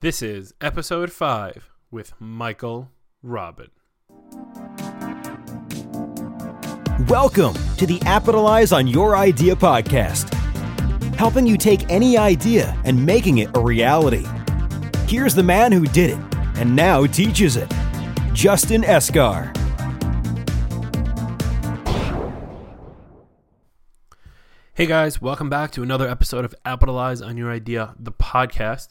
This is episode 5 with Michael Robin. Welcome to the Capitalize on Your Idea podcast, helping you take any idea and making it a reality. Here's the man who did it and now teaches it Justin Escar. Hey guys, welcome back to another episode of Capitalize on Your Idea, the podcast.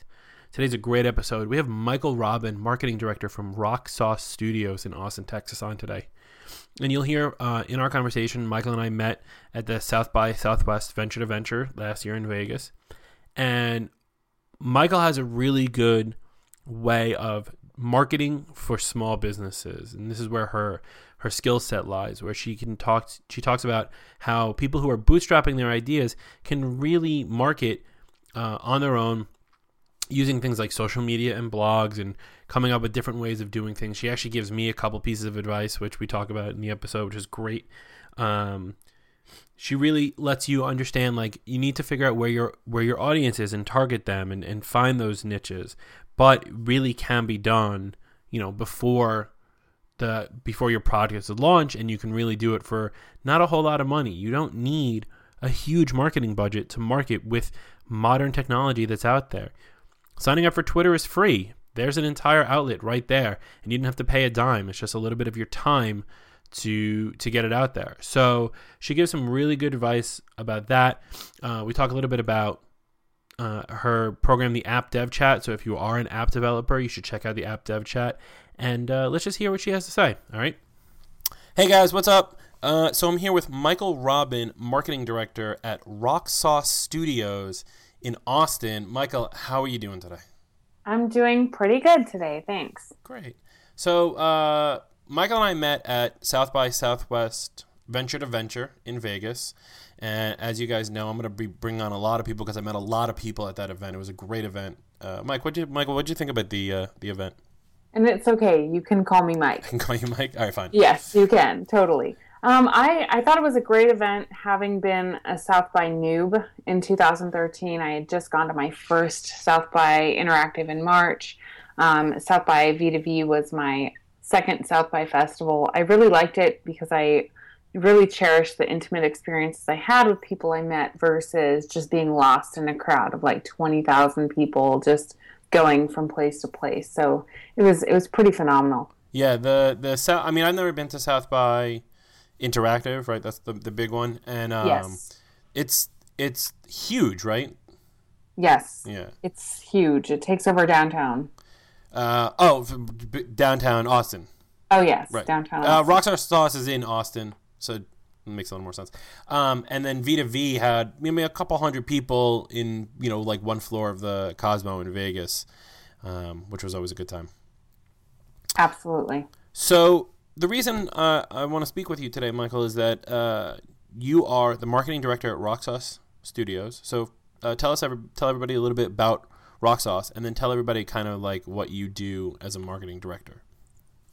Today's a great episode. We have Michael Robin, marketing director from Rocksauce Studios in Austin, Texas, on today. And you'll hear uh, in our conversation, Michael and I met at the South by Southwest Venture to Venture last year in Vegas. And Michael has a really good way of marketing for small businesses. And this is where her her skill set lies, where she can talk. She talks about how people who are bootstrapping their ideas can really market uh, on their own using things like social media and blogs and coming up with different ways of doing things. She actually gives me a couple pieces of advice, which we talk about in the episode, which is great. Um, she really lets you understand like you need to figure out where your where your audience is and target them and, and find those niches. But really can be done, you know, before the before your product is launch and you can really do it for not a whole lot of money. You don't need a huge marketing budget to market with modern technology that's out there. Signing up for Twitter is free. There's an entire outlet right there, and you don't have to pay a dime. It's just a little bit of your time to to get it out there. So she gives some really good advice about that. Uh, we talk a little bit about uh, her program, the App Dev Chat. So if you are an app developer, you should check out the App Dev Chat. And uh, let's just hear what she has to say. All right. Hey guys, what's up? Uh, so I'm here with Michael Robin, marketing director at Rocksauce Studios in Austin. Michael, how are you doing today? I'm doing pretty good today, thanks. Great. So uh, Michael and I met at South by Southwest Venture to Venture in Vegas. And as you guys know, I'm going to be bringing on a lot of people because I met a lot of people at that event. It was a great event. Uh, Mike, what you Michael, what did you think about the uh, the event? And it's okay. You can call me Mike. I can call you Mike. All right, fine. Yes, you can totally. Um, I I thought it was a great event. Having been a South by noob in 2013, I had just gone to my first South by Interactive in March. Um, South by V2V was my second South by festival. I really liked it because I really cherished the intimate experiences I had with people I met versus just being lost in a crowd of like 20,000 people just going from place to place. So it was it was pretty phenomenal. Yeah, the the South. I mean, I've never been to South by Interactive, right? That's the the big one, and um, yes. it's it's huge, right? Yes. Yeah. It's huge. It takes over downtown. Uh, oh, downtown Austin. Oh yes, right. downtown. Uh, Rockstar Sauce is in Austin, so it makes a little more sense. Um, and then V2V had maybe a couple hundred people in you know like one floor of the Cosmo in Vegas, um, which was always a good time. Absolutely. So the reason uh, I want to speak with you today, Michael, is that uh, you are the marketing director at Rocksauce Studios. So uh, tell us, tell everybody a little bit about Rocksauce, and then tell everybody kind of like what you do as a marketing director.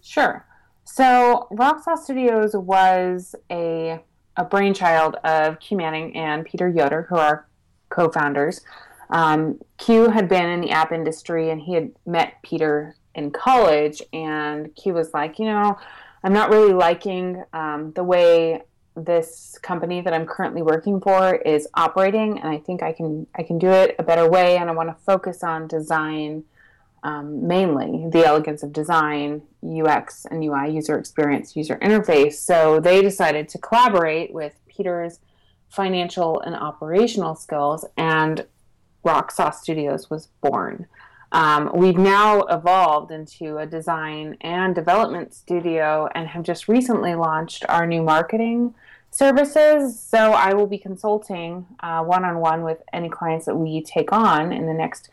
Sure. So Rocksauce Studios was a a brainchild of Q Manning and Peter Yoder, who are co-founders. Um, Q had been in the app industry, and he had met Peter in college, and Q was like, you know, I'm not really liking um, the way this company that I'm currently working for is operating, and I think I can I can do it a better way, and I want to focus on design. Um, mainly the elegance of design, UX and UI, user experience, user interface. So they decided to collaborate with Peter's financial and operational skills, and Rock Studios was born. Um, we've now evolved into a design and development studio and have just recently launched our new marketing services. So I will be consulting one on one with any clients that we take on in the next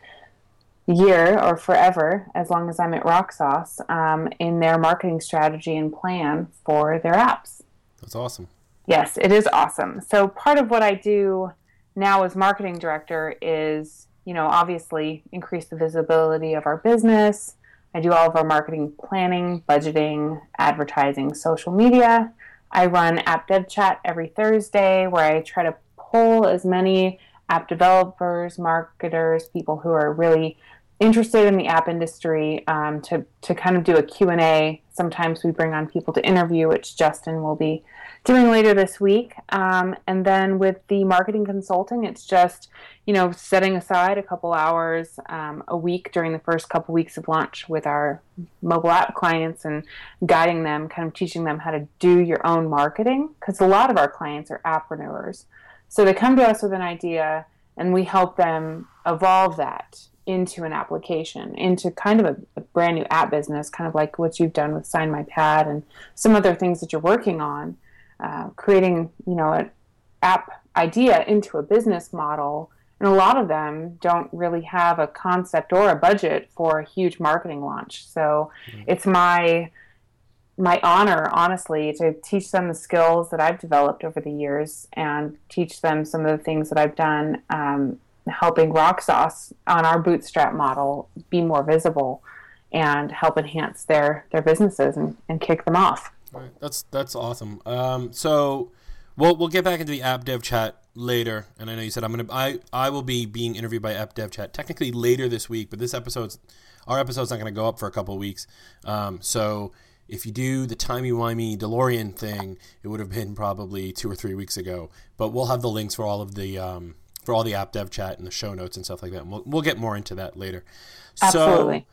year or forever, as long as I'm at Rocksauce, um, in their marketing strategy and plan for their apps. That's awesome. Yes, it is awesome. So part of what I do now as marketing director is you know, obviously increase the visibility of our business. I do all of our marketing planning, budgeting, advertising, social media. I run App Dev Chat every Thursday where I try to pull as many app developers, marketers, people who are really interested in the app industry um, to, to kind of do a q&a sometimes we bring on people to interview which justin will be doing later this week. Um, and then with the marketing consulting it's just you know setting aside a couple hours um, a week during the first couple weeks of launch with our mobile app clients and guiding them kind of teaching them how to do your own marketing because a lot of our clients are appreneurs so they come to us with an idea and we help them evolve that into an application, into kind of a, a, brand new app business, kind of like what you've done with Sign My Pad and some other things that you're working on, uh, creating, you know, an app idea into a business model. And a lot of them don't really have a concept or a budget for a huge marketing launch. So mm-hmm. it's my my honor, honestly, to teach them the skills that I've developed over the years and teach them some of the things that I've done um, helping Rock Sauce on our bootstrap model be more visible and help enhance their their businesses and, and kick them off. Right. That's that's awesome. Um, so we'll we'll get back into the app dev chat later, and I know you said I'm gonna I I will be being interviewed by app dev chat technically later this week, but this episode's our episode's not gonna go up for a couple weeks. Um, so if you do the timey wimey DeLorean thing, it would have been probably two or three weeks ago. But we'll have the links for all of the um, for all the app dev chat and the show notes and stuff like that. And we'll, we'll get more into that later. Absolutely.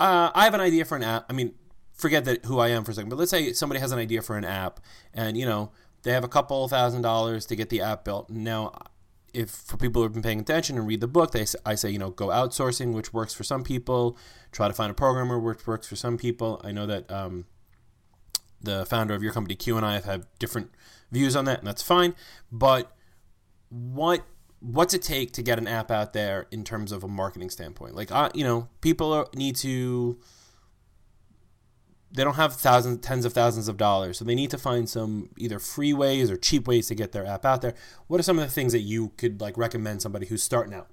So, uh, I have an idea for an app. I mean, forget that who I am for a second, but let's say somebody has an idea for an app, and you know they have a couple thousand dollars to get the app built. Now, if for people who have been paying attention and read the book, they I say you know go outsourcing, which works for some people. Try to find a programmer, which works for some people. I know that um, the founder of your company Q and I have had different views on that, and that's fine. But what what's it take to get an app out there in terms of a marketing standpoint? Like, uh, you know, people are, need to. They don't have thousands, tens of thousands of dollars, so they need to find some either free ways or cheap ways to get their app out there. What are some of the things that you could like recommend somebody who's starting out?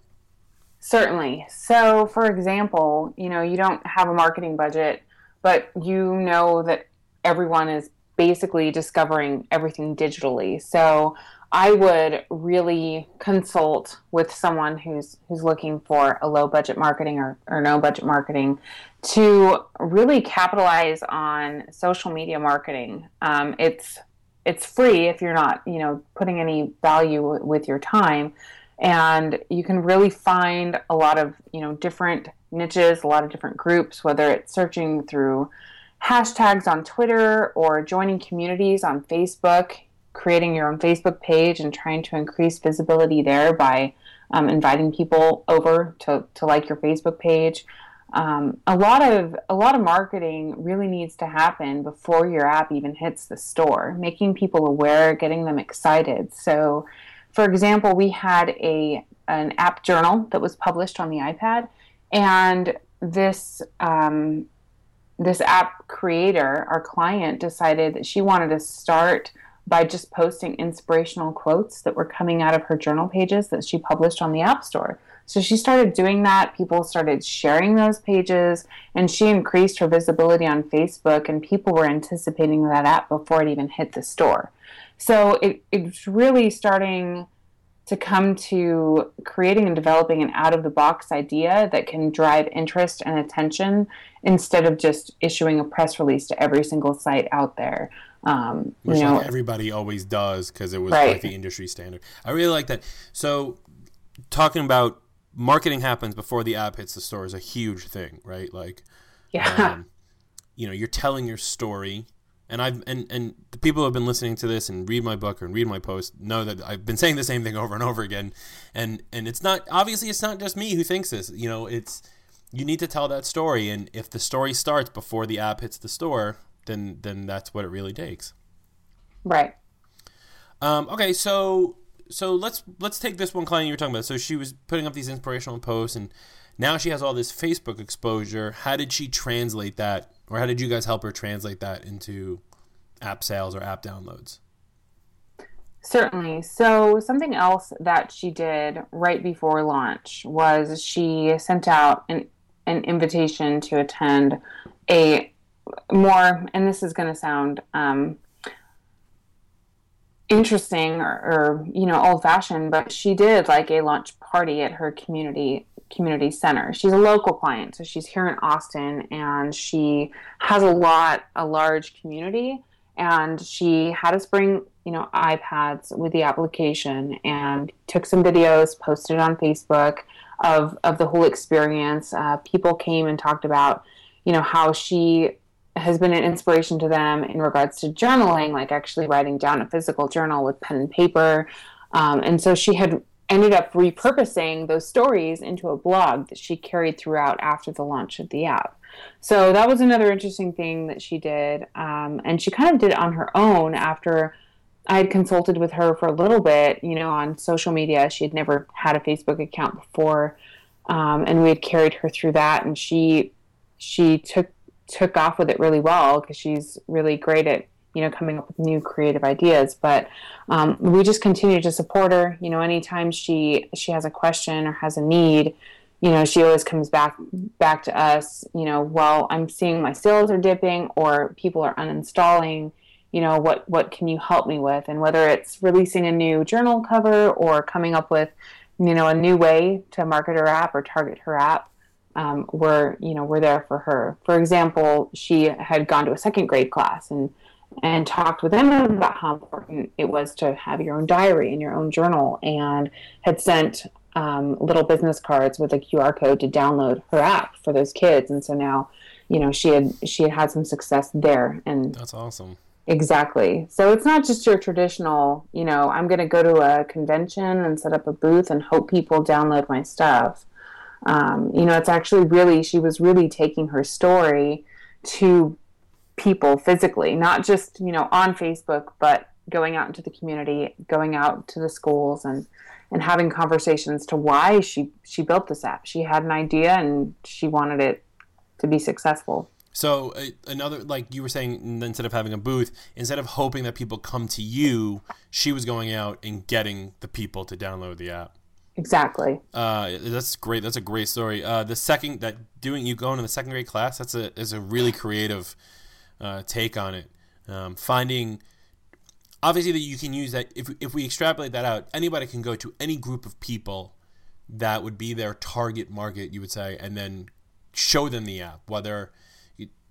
Certainly. So, for example, you know, you don't have a marketing budget, but you know that everyone is basically discovering everything digitally. So, I would really consult with someone who's who's looking for a low budget marketing or, or no budget marketing to really capitalize on social media marketing. Um, it's it's free if you're not you know putting any value with your time, and you can really find a lot of you know different niches, a lot of different groups, whether it's searching through hashtags on Twitter or joining communities on Facebook creating your own Facebook page and trying to increase visibility there by um, inviting people over to, to like your Facebook page. Um, a lot of a lot of marketing really needs to happen before your app even hits the store, making people aware, getting them excited. So, for example, we had a an app journal that was published on the iPad, and this um, this app creator, our client, decided that she wanted to start by just posting inspirational quotes that were coming out of her journal pages that she published on the App Store. So she started doing that. People started sharing those pages, and she increased her visibility on Facebook, and people were anticipating that app before it even hit the store. So it, it's really starting to come to creating and developing an out of the box idea that can drive interest and attention instead of just issuing a press release to every single site out there. Um, Which you know, like everybody always does because it was right. like the industry standard. I really like that. So, talking about marketing happens before the app hits the store is a huge thing, right? Like, yeah, um, you know, you're telling your story, and I've and and the people who have been listening to this and read my book and read my post know that I've been saying the same thing over and over again, and and it's not obviously it's not just me who thinks this. You know, it's you need to tell that story, and if the story starts before the app hits the store, then then that's what it really takes. Right. Um, okay, so so let's let's take this one client you were talking about. So she was putting up these inspirational posts, and now she has all this Facebook exposure. How did she translate that, or how did you guys help her translate that into app sales or app downloads? Certainly. So, something else that she did right before launch was she sent out an, an invitation to attend a more, and this is going to sound um, interesting or, or, you know old fashioned, but she did like a launch party at her community community center. She's a local client, so she's here in Austin, and she has a lot, a large community. And she had us bring, you know, iPads with the application, and took some videos, posted on Facebook of of the whole experience. Uh, people came and talked about, you know, how she has been an inspiration to them in regards to journaling, like actually writing down a physical journal with pen and paper. Um, and so she had ended up repurposing those stories into a blog that she carried throughout after the launch of the app. So that was another interesting thing that she did. Um, and she kind of did it on her own after I had consulted with her for a little bit, you know, on social media. She had never had a Facebook account before. Um, and we had carried her through that. And she, she took, took off with it really well because she's really great at you know coming up with new creative ideas. But um, we just continue to support her. You know anytime she she has a question or has a need you know she always comes back back to us you know well i'm seeing my sales are dipping or people are uninstalling you know what what can you help me with? And whether it's releasing a new journal cover or coming up with you know a new way to market her app or target her app um, we're you know we're there for her. For example she had gone to a second grade class and and talked with them about how important it was to have your own diary and your own journal and had sent um, little business cards with a QR code to download her app for those kids. And so now, you know, she had she had had some success there. And that's awesome. Exactly. So it's not just your traditional, you know, I'm going to go to a convention and set up a booth and hope people download my stuff. Um, you know, it's actually really, she was really taking her story to people physically, not just, you know, on Facebook, but going out into the community, going out to the schools and and having conversations to why she she built this app. She had an idea and she wanted it to be successful. So uh, another like you were saying instead of having a booth, instead of hoping that people come to you, she was going out and getting the people to download the app. Exactly. Uh, that's great. That's a great story. Uh, the second that doing you going to the second grade class, that's a is a really creative uh, take on it. Um, finding obviously that you can use that if if we extrapolate that out, anybody can go to any group of people that would be their target market, you would say, and then show them the app, whether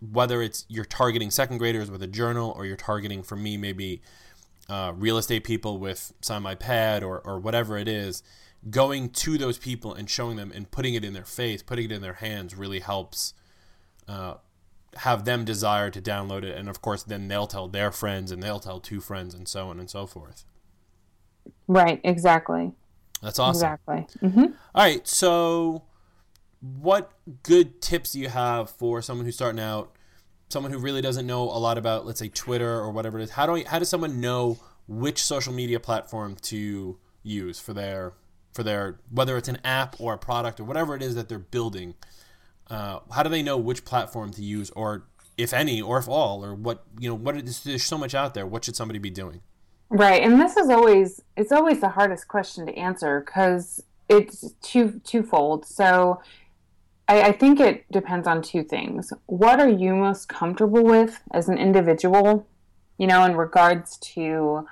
whether it's you're targeting second graders with a journal or you're targeting for me maybe uh, real estate people with Sign My Pad or, or whatever it is going to those people and showing them and putting it in their face putting it in their hands really helps uh, have them desire to download it and of course then they'll tell their friends and they'll tell two friends and so on and so forth. Right exactly. That's awesome. Exactly. Mm-hmm. All right so what good tips do you have for someone who's starting out someone who really doesn't know a lot about let's say twitter or whatever it is? How do I, how does someone know which social media platform to use for their for their whether it's an app or a product or whatever it is that they're building uh, how do they know which platform to use, or if any, or if all, or what you know? What is, there's so much out there. What should somebody be doing? Right, and this is always it's always the hardest question to answer because it's two twofold. So I, I think it depends on two things. What are you most comfortable with as an individual? You know, in regards to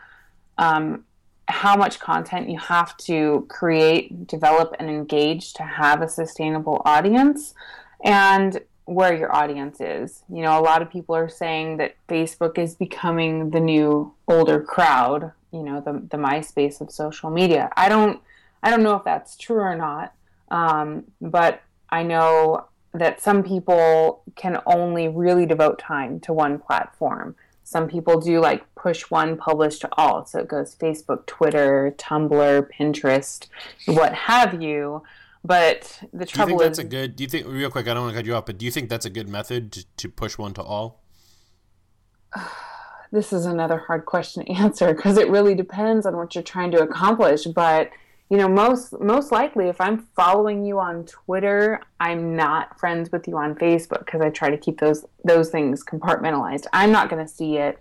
um, how much content you have to create, develop, and engage to have a sustainable audience and where your audience is. You know, a lot of people are saying that Facebook is becoming the new older crowd, you know, the, the MySpace of social media. I don't I don't know if that's true or not. Um, but I know that some people can only really devote time to one platform. Some people do like push one, publish to all. So it goes Facebook, Twitter, Tumblr, Pinterest, what have you. But the trouble do you think that's a good? Do you think real quick? I don't want to cut you off, but do you think that's a good method to, to push one to all? this is another hard question to answer because it really depends on what you're trying to accomplish. But you know, most most likely, if I'm following you on Twitter, I'm not friends with you on Facebook because I try to keep those those things compartmentalized. I'm not going to see it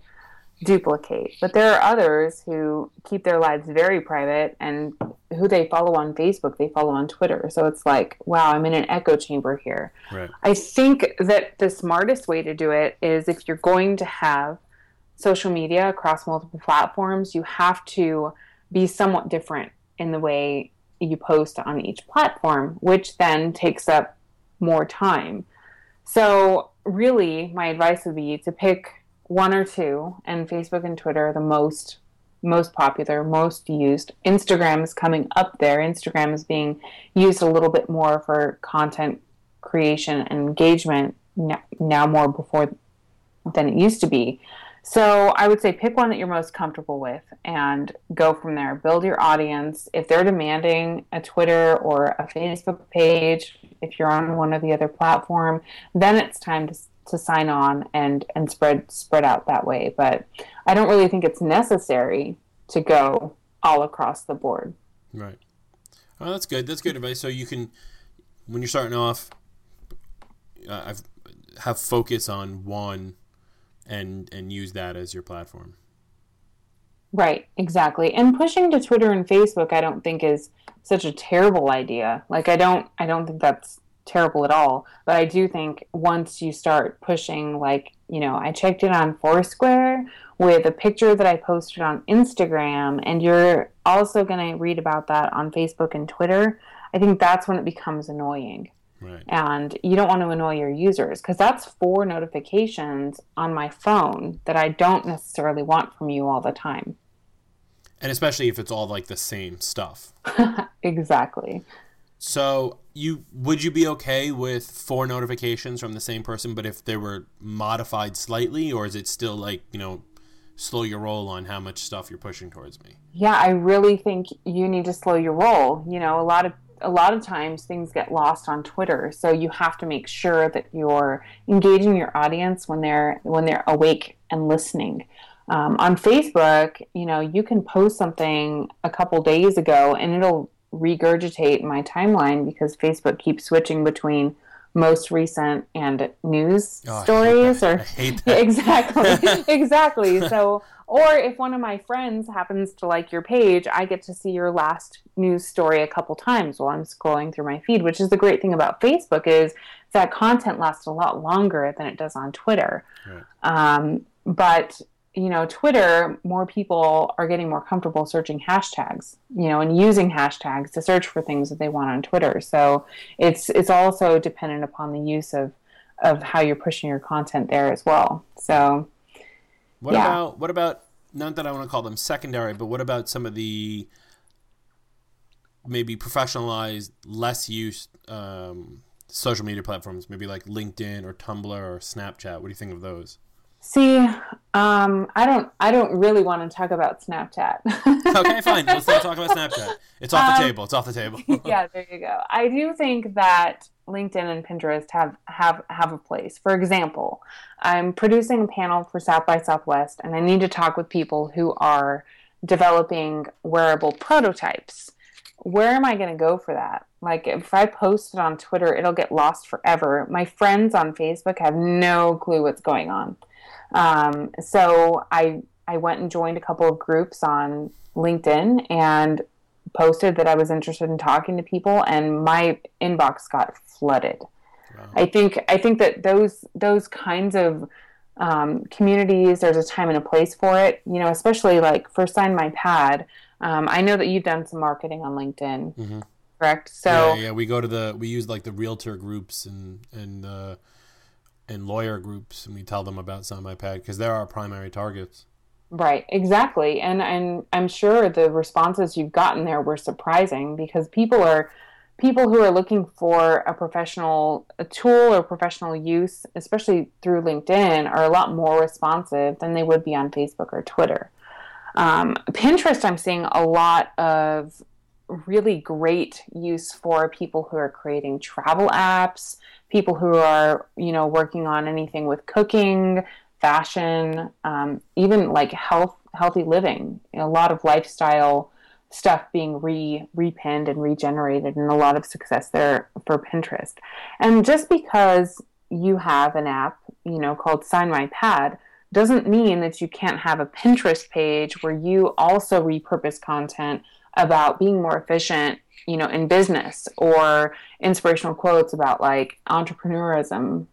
duplicate. But there are others who keep their lives very private and who they follow on Facebook, they follow on Twitter. So it's like, wow, I'm in an echo chamber here. Right. I think that the smartest way to do it is if you're going to have social media across multiple platforms, you have to be somewhat different in the way you post on each platform, which then takes up more time. So, really, my advice would be to pick one or two, and Facebook and Twitter are the most most popular, most used. Instagram is coming up there. Instagram is being used a little bit more for content creation and engagement now more before than it used to be. So I would say pick one that you're most comfortable with and go from there. Build your audience. If they're demanding a Twitter or a Facebook page, if you're on one of the other platform, then it's time to, to sign on and, and spread spread out that way. But I don't really think it's necessary to go all across the board. Right. Oh, that's good. That's good advice. So you can, when you're starting off, uh, I've have focus on one and and use that as your platform. Right, exactly. And pushing to Twitter and Facebook I don't think is such a terrible idea. Like I don't I don't think that's terrible at all. But I do think once you start pushing like, you know, I checked it on Foursquare with a picture that I posted on Instagram and you're also going to read about that on Facebook and Twitter, I think that's when it becomes annoying. Right. And you don't want to annoy your users because that's four notifications on my phone that I don't necessarily want from you all the time. And especially if it's all like the same stuff. exactly. So you would you be okay with four notifications from the same person, but if they were modified slightly, or is it still like you know slow your roll on how much stuff you're pushing towards me? Yeah, I really think you need to slow your roll. You know, a lot of a lot of times things get lost on Twitter, so you have to make sure that you're engaging your audience when they're when they're awake and listening. Um, on Facebook, you know, you can post something a couple days ago and it'll regurgitate my timeline because Facebook keeps switching between most recent and news oh, stories or exactly. Exactly. So or if one of my friends happens to like your page i get to see your last news story a couple times while i'm scrolling through my feed which is the great thing about facebook is that content lasts a lot longer than it does on twitter. Right. um, but you know, Twitter, more people are getting more comfortable searching hashtags, you know, and using hashtags to search for things that they want on Twitter. So it's it's also dependent upon the use of of how you're pushing your content there as well. So what yeah. about what about not that I want to call them secondary, but what about some of the maybe professionalized, less used um, social media platforms, maybe like LinkedIn or Tumblr or Snapchat? What do you think of those? See, um, I don't. I don't really want to talk about Snapchat. okay, fine. Let's not talk about Snapchat. It's off the um, table. It's off the table. yeah, there you go. I do think that LinkedIn and Pinterest have have have a place. For example, I'm producing a panel for South by Southwest, and I need to talk with people who are developing wearable prototypes. Where am I going to go for that? Like, if I post it on Twitter, it'll get lost forever. My friends on Facebook have no clue what's going on. Um, so I I went and joined a couple of groups on LinkedIn and posted that I was interested in talking to people, and my inbox got flooded. Wow. I think I think that those those kinds of um, communities, there's a time and a place for it. You know, especially like for Sign My Pad. Um, I know that you've done some marketing on LinkedIn, mm-hmm. Correct? So yeah, yeah, we go to the we use like the realtor groups and and uh, and lawyer groups and we tell them about My because they're our primary targets. Right, exactly. And and I'm sure the responses you've gotten there were surprising because people are people who are looking for a professional a tool or professional use, especially through LinkedIn, are a lot more responsive than they would be on Facebook or Twitter. Um, Pinterest, I'm seeing a lot of really great use for people who are creating travel apps, people who are you know working on anything with cooking fashion um, even like health healthy living. A lot of lifestyle stuff being re repinned and regenerated and a lot of success there for pinterest. And just because you have an app you know called sign my pad doesn't mean that you can't have a pinterest page where you also repurpose content about being more efficient you know, in business or inspirational quotes about like entrepreneurism.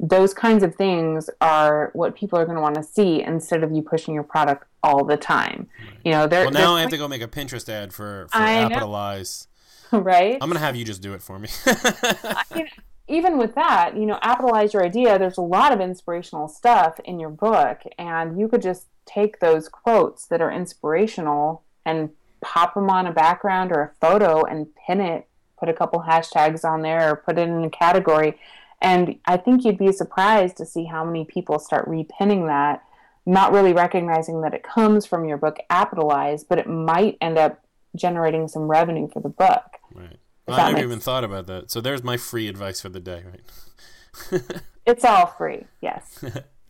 those kinds of things are what people are going to want to see instead of you pushing your product all the time. Right. You know, there. Well, now I have to go make a Pinterest ad for for Appetize. Right. I'm gonna have you just do it for me. I mean, even with that, you know, Appetize your idea. There's a lot of inspirational stuff in your book, and you could just take those quotes that are inspirational and pop them on a background or a photo and pin it. Put a couple hashtags on there, or put it in a category, and I think you'd be surprised to see how many people start repinning that, not really recognizing that it comes from your book Appetize, but it might end up generating some revenue for the book. Right. Well, I never even thought about that. So there's my free advice for the day, right? it's all free, yes.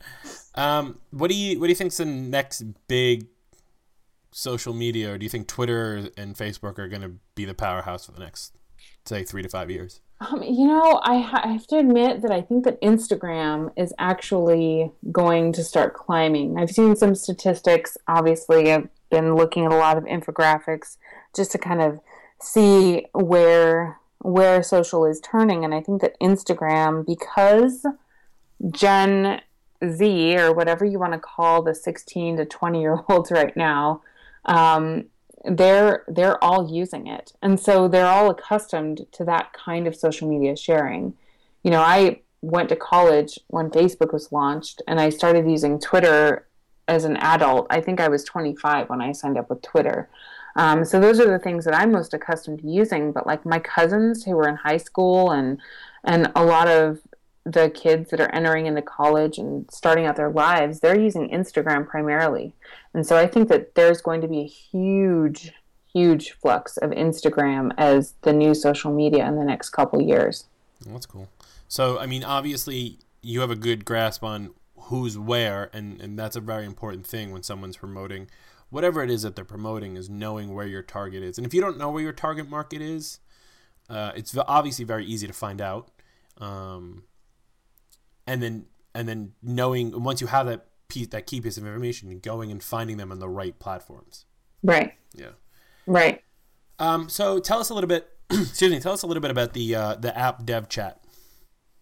um, what do you what do you think's the next big social media, or do you think Twitter and Facebook are going to be the powerhouse for the next, say, three to five years? Um, you know, I, ha- I have to admit that I think that Instagram is actually going to start climbing. I've seen some statistics. Obviously, I've been looking at a lot of infographics just to kind of see where where social is turning and i think that instagram because gen z or whatever you want to call the 16 to 20 year olds right now um, they're they're all using it. And so they're all accustomed to that kind of social media sharing. You know i went to college when facebook was launched and i started using twitter as an adult. I think i was 25 when i signed up with twitter. Um, so those are the things that I'm most accustomed to using. But like my cousins who were in high school and and a lot of the kids that are entering into college and starting out their lives, they're using Instagram primarily. And so I think that there's going to be a huge, huge flux of Instagram as the new social media in the next couple years. That's cool. So I mean, obviously you have a good grasp on who's where, and and that's a very important thing when someone's promoting whatever it is that they're promoting is knowing where your target is. And if you don't know where your target market is, uh, it's obviously very easy to find out. Um, and then and then knowing once you have that piece that key piece of information, going and finding them on the right platforms. Right. Yeah. Right. Um, so tell us a little bit. excuse me. Tell us a little bit about the uh, the app Dev Chat.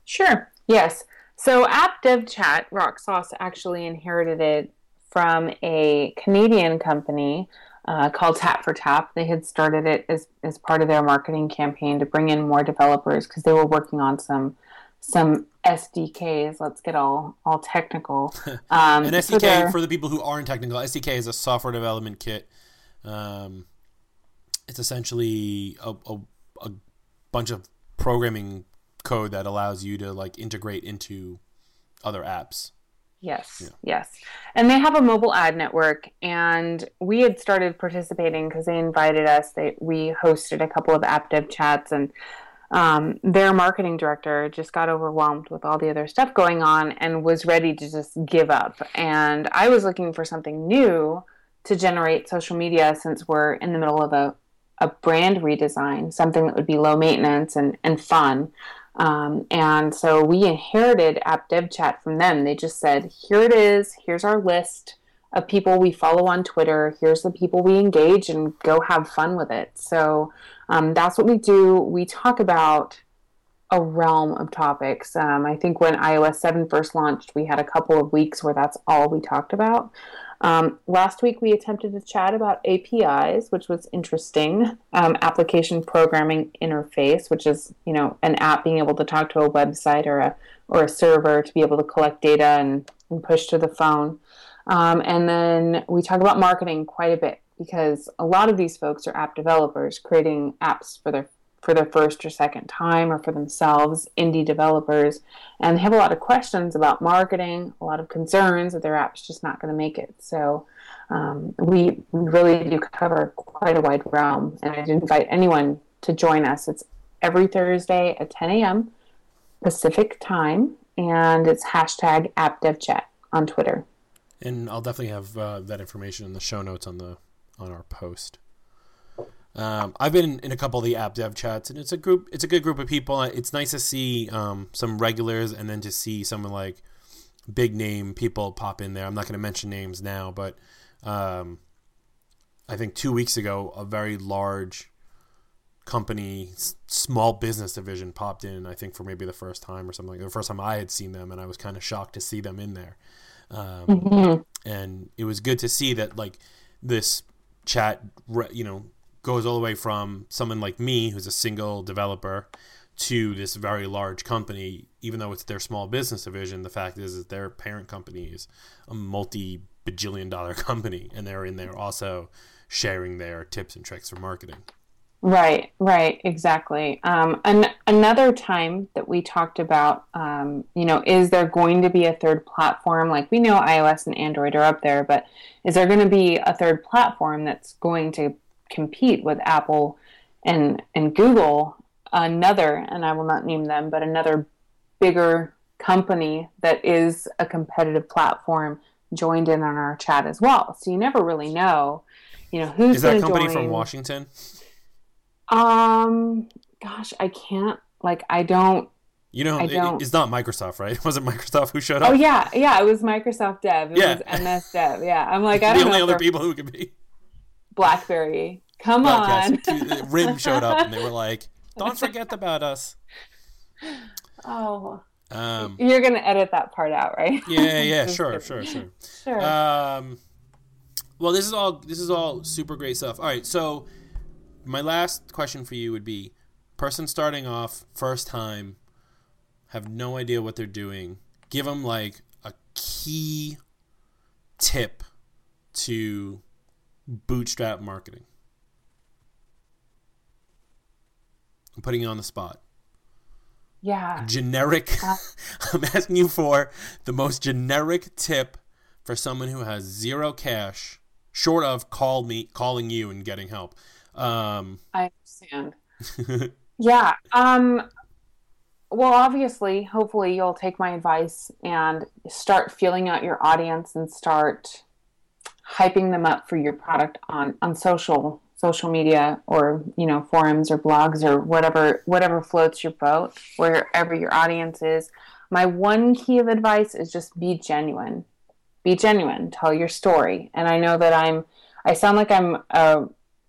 Sure. Yes. So app Dev Chat, Rocksauce actually inherited it from a Canadian company uh, called Tap for Tap. They had started it as, as part of their marketing campaign to bring in more developers because they were working on some some SDKs. Let's get all all technical. Um, An SDK for the people who aren't technical. SDK is a software development kit. Um, it's essentially a, a, a bunch of programming code that allows you to like integrate into other apps. Yes, yeah. yes. And they have a mobile ad network, and we had started participating because they invited us. They we hosted a couple of app dev chats, and um, their marketing director just got overwhelmed with all the other stuff going on and was ready to just give up. And I was looking for something new to generate social media since we're in the middle of a a brand redesign, something that would be low maintenance and, and fun. Um, and so we inherited App Dev Chat from them. They just said, here it is, here's our list of people we follow on Twitter, here's the people we engage, and go have fun with it. So um, that's what we do. We talk about a realm of topics. Um, I think when iOS 7 first launched, we had a couple of weeks where that's all we talked about. Um, last week, we attempted to chat about APIs, which was interesting. Um, application programming interface, which is you know an app being able to talk to a website or a or a server to be able to collect data and, and push to the phone. Um, and then we talk about marketing quite a bit because a lot of these folks are app developers creating apps for their for their first or second time or for themselves, indie developers, and they have a lot of questions about marketing, a lot of concerns that their app's just not going to make it. So um, we, really do cover quite a wide realm, and I'd invite anyone to join us. It's every Thursday at 10 a.m. Pacific time, and it's hashtag AppDevChat on Twitter. And I'll definitely have uh, that information in the show notes on the on our post. Um, I've been in a couple of the app dev chats, and it's a group. It's a good group of people. It's nice to see um, some regulars, and then to see someone like big name people pop in there. I'm not going to mention names now, but um, I think two weeks ago, a very large company small business division popped in i think for maybe the first time or something like the first time i had seen them and i was kind of shocked to see them in there um, mm-hmm. and it was good to see that like this chat you know goes all the way from someone like me who's a single developer to this very large company even though it's their small business division the fact is that their parent company is a multi bajillion dollar company and they're in there also sharing their tips and tricks for marketing Right, right, exactly. Um, an- another time that we talked about, um, you know, is there going to be a third platform? Like we know iOS and Android are up there, but is there going to be a third platform that's going to compete with Apple and and Google? Another, and I will not name them, but another bigger company that is a competitive platform joined in on our chat as well. So you never really know, you know, who's is that company join. from Washington? Um, gosh, I can't. Like, I don't. You know, I don't, it's not Microsoft, right? Was it Microsoft who showed up? Oh yeah, yeah, it was Microsoft Dev. It yeah. was MS Dev. Yeah, I'm like, I don't know. the only know other people who could be. BlackBerry, come on. RIM showed up and they were like, "Don't forget about us." Oh. Um, You're gonna edit that part out, right? Yeah, yeah, sure, sure, sure. Sure. Um, well, this is all this is all super great stuff. All right, so my last question for you would be person starting off first time have no idea what they're doing give them like a key tip to bootstrap marketing. I'm putting you on the spot. Yeah. Generic uh, i'm asking you for the most generic tip for someone who has zero cash short of call me calling you and getting help um, I understand. yeah. Um, well, obviously, hopefully, you'll take my advice and start feeling out your audience and start hyping them up for your product on on social social media or you know forums or blogs or whatever whatever floats your boat wherever your audience is my one key of advice is just be genuine be genuine tell your story and i know that i'm i sound like i'm a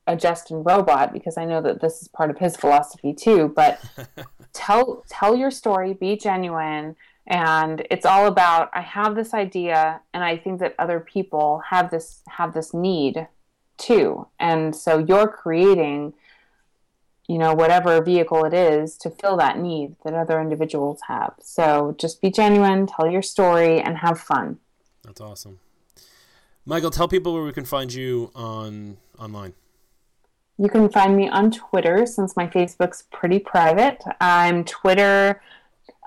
a Justin robot because I know that this is part of his philosophy too. But tell tell your story, be genuine, and it's all about I have this idea, and I think that other people have this have this need too, and so you're creating, you know, whatever vehicle it is to fill that need that other individuals have. So just be genuine, tell your story, and have fun. That's awesome. Michael, tell people where we can find you on online. You can find me on Twitter since my Facebook's pretty private. I'm Twitter.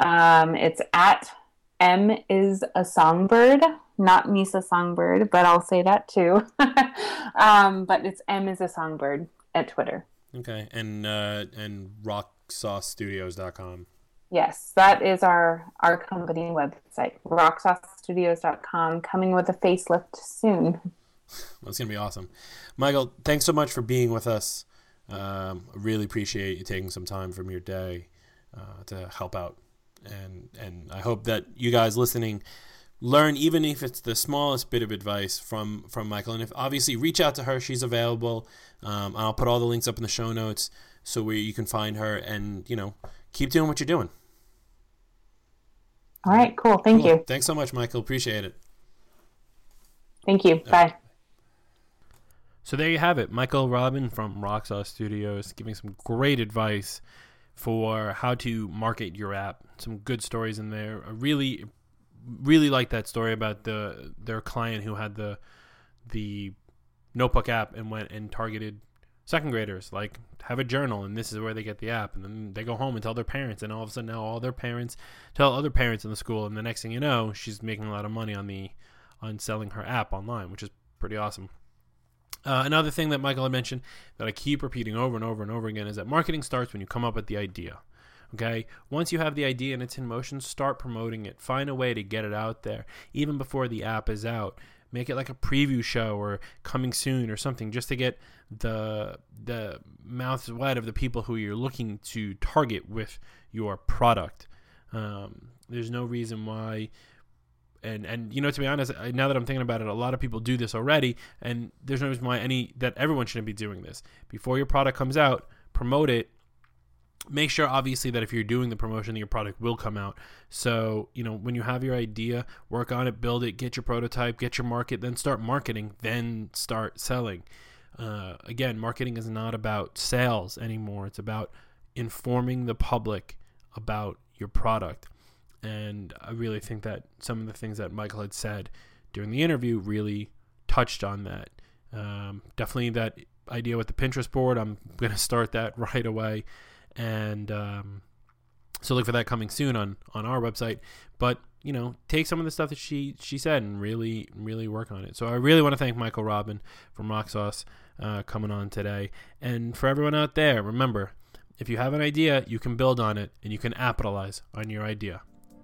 Um, it's at M is a songbird, not Misa songbird, but I'll say that too. um, but it's M is a songbird at Twitter. Okay, and uh, and rocksaucestudios.com. Yes, that is our our company website, rocksaucestudios.com, coming with a facelift soon. That's gonna be awesome, Michael. Thanks so much for being with us. Um, I really appreciate you taking some time from your day uh, to help out, and and I hope that you guys listening learn even if it's the smallest bit of advice from from Michael. And if obviously reach out to her, she's available. Um, I'll put all the links up in the show notes so where you can find her and you know keep doing what you're doing. All right, cool. Thank cool. you. Thanks so much, Michael. Appreciate it. Thank you. Bye. So there you have it, Michael Robin from Rocksauce Studios giving some great advice for how to market your app. Some good stories in there. I really, really like that story about the their client who had the the notebook app and went and targeted second graders like have a journal and this is where they get the app and then they go home and tell their parents and all of a sudden now all their parents tell other parents in the school and the next thing you know she's making a lot of money on the on selling her app online which is pretty awesome uh, another thing that Michael had mentioned that I keep repeating over and over and over again is that marketing starts when you come up with the idea. Okay, once you have the idea and it's in motion, start promoting it. Find a way to get it out there, even before the app is out. Make it like a preview show or coming soon or something, just to get the the mouths wide of the people who you're looking to target with your product. Um, there's no reason why and and you know to be honest now that i'm thinking about it a lot of people do this already and there's no reason why any that everyone shouldn't be doing this. Before your product comes out promote it, make sure obviously that if you're doing the promotion that your product will come out. So you know when you have your idea work on it build it get your prototype get your market then start marketing then start selling. Uh, again marketing is not about sales anymore. It's about informing the public about your product and i really think that some of the things that michael had said during the interview really touched on that um, definitely that idea with the pinterest board i'm going to start that right away and um, so look for that coming soon on on our website. But you know, take some of the stuff that she she said and really really work on it. So I really want to thank Michael Robin from Rocksauce uh, coming on today, and for everyone out there, remember. If you have an idea, you can build on it and you can capitalize on your idea.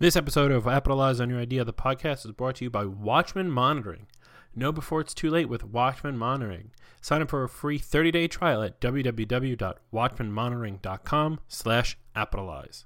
This episode of Capitalize on Your Idea, the podcast, is brought to you by Watchman Monitoring. Know before it's too late with Watchman Monitoring. Sign up for a free 30-day trial at www.watchmanmonitoring.com slash capitalize.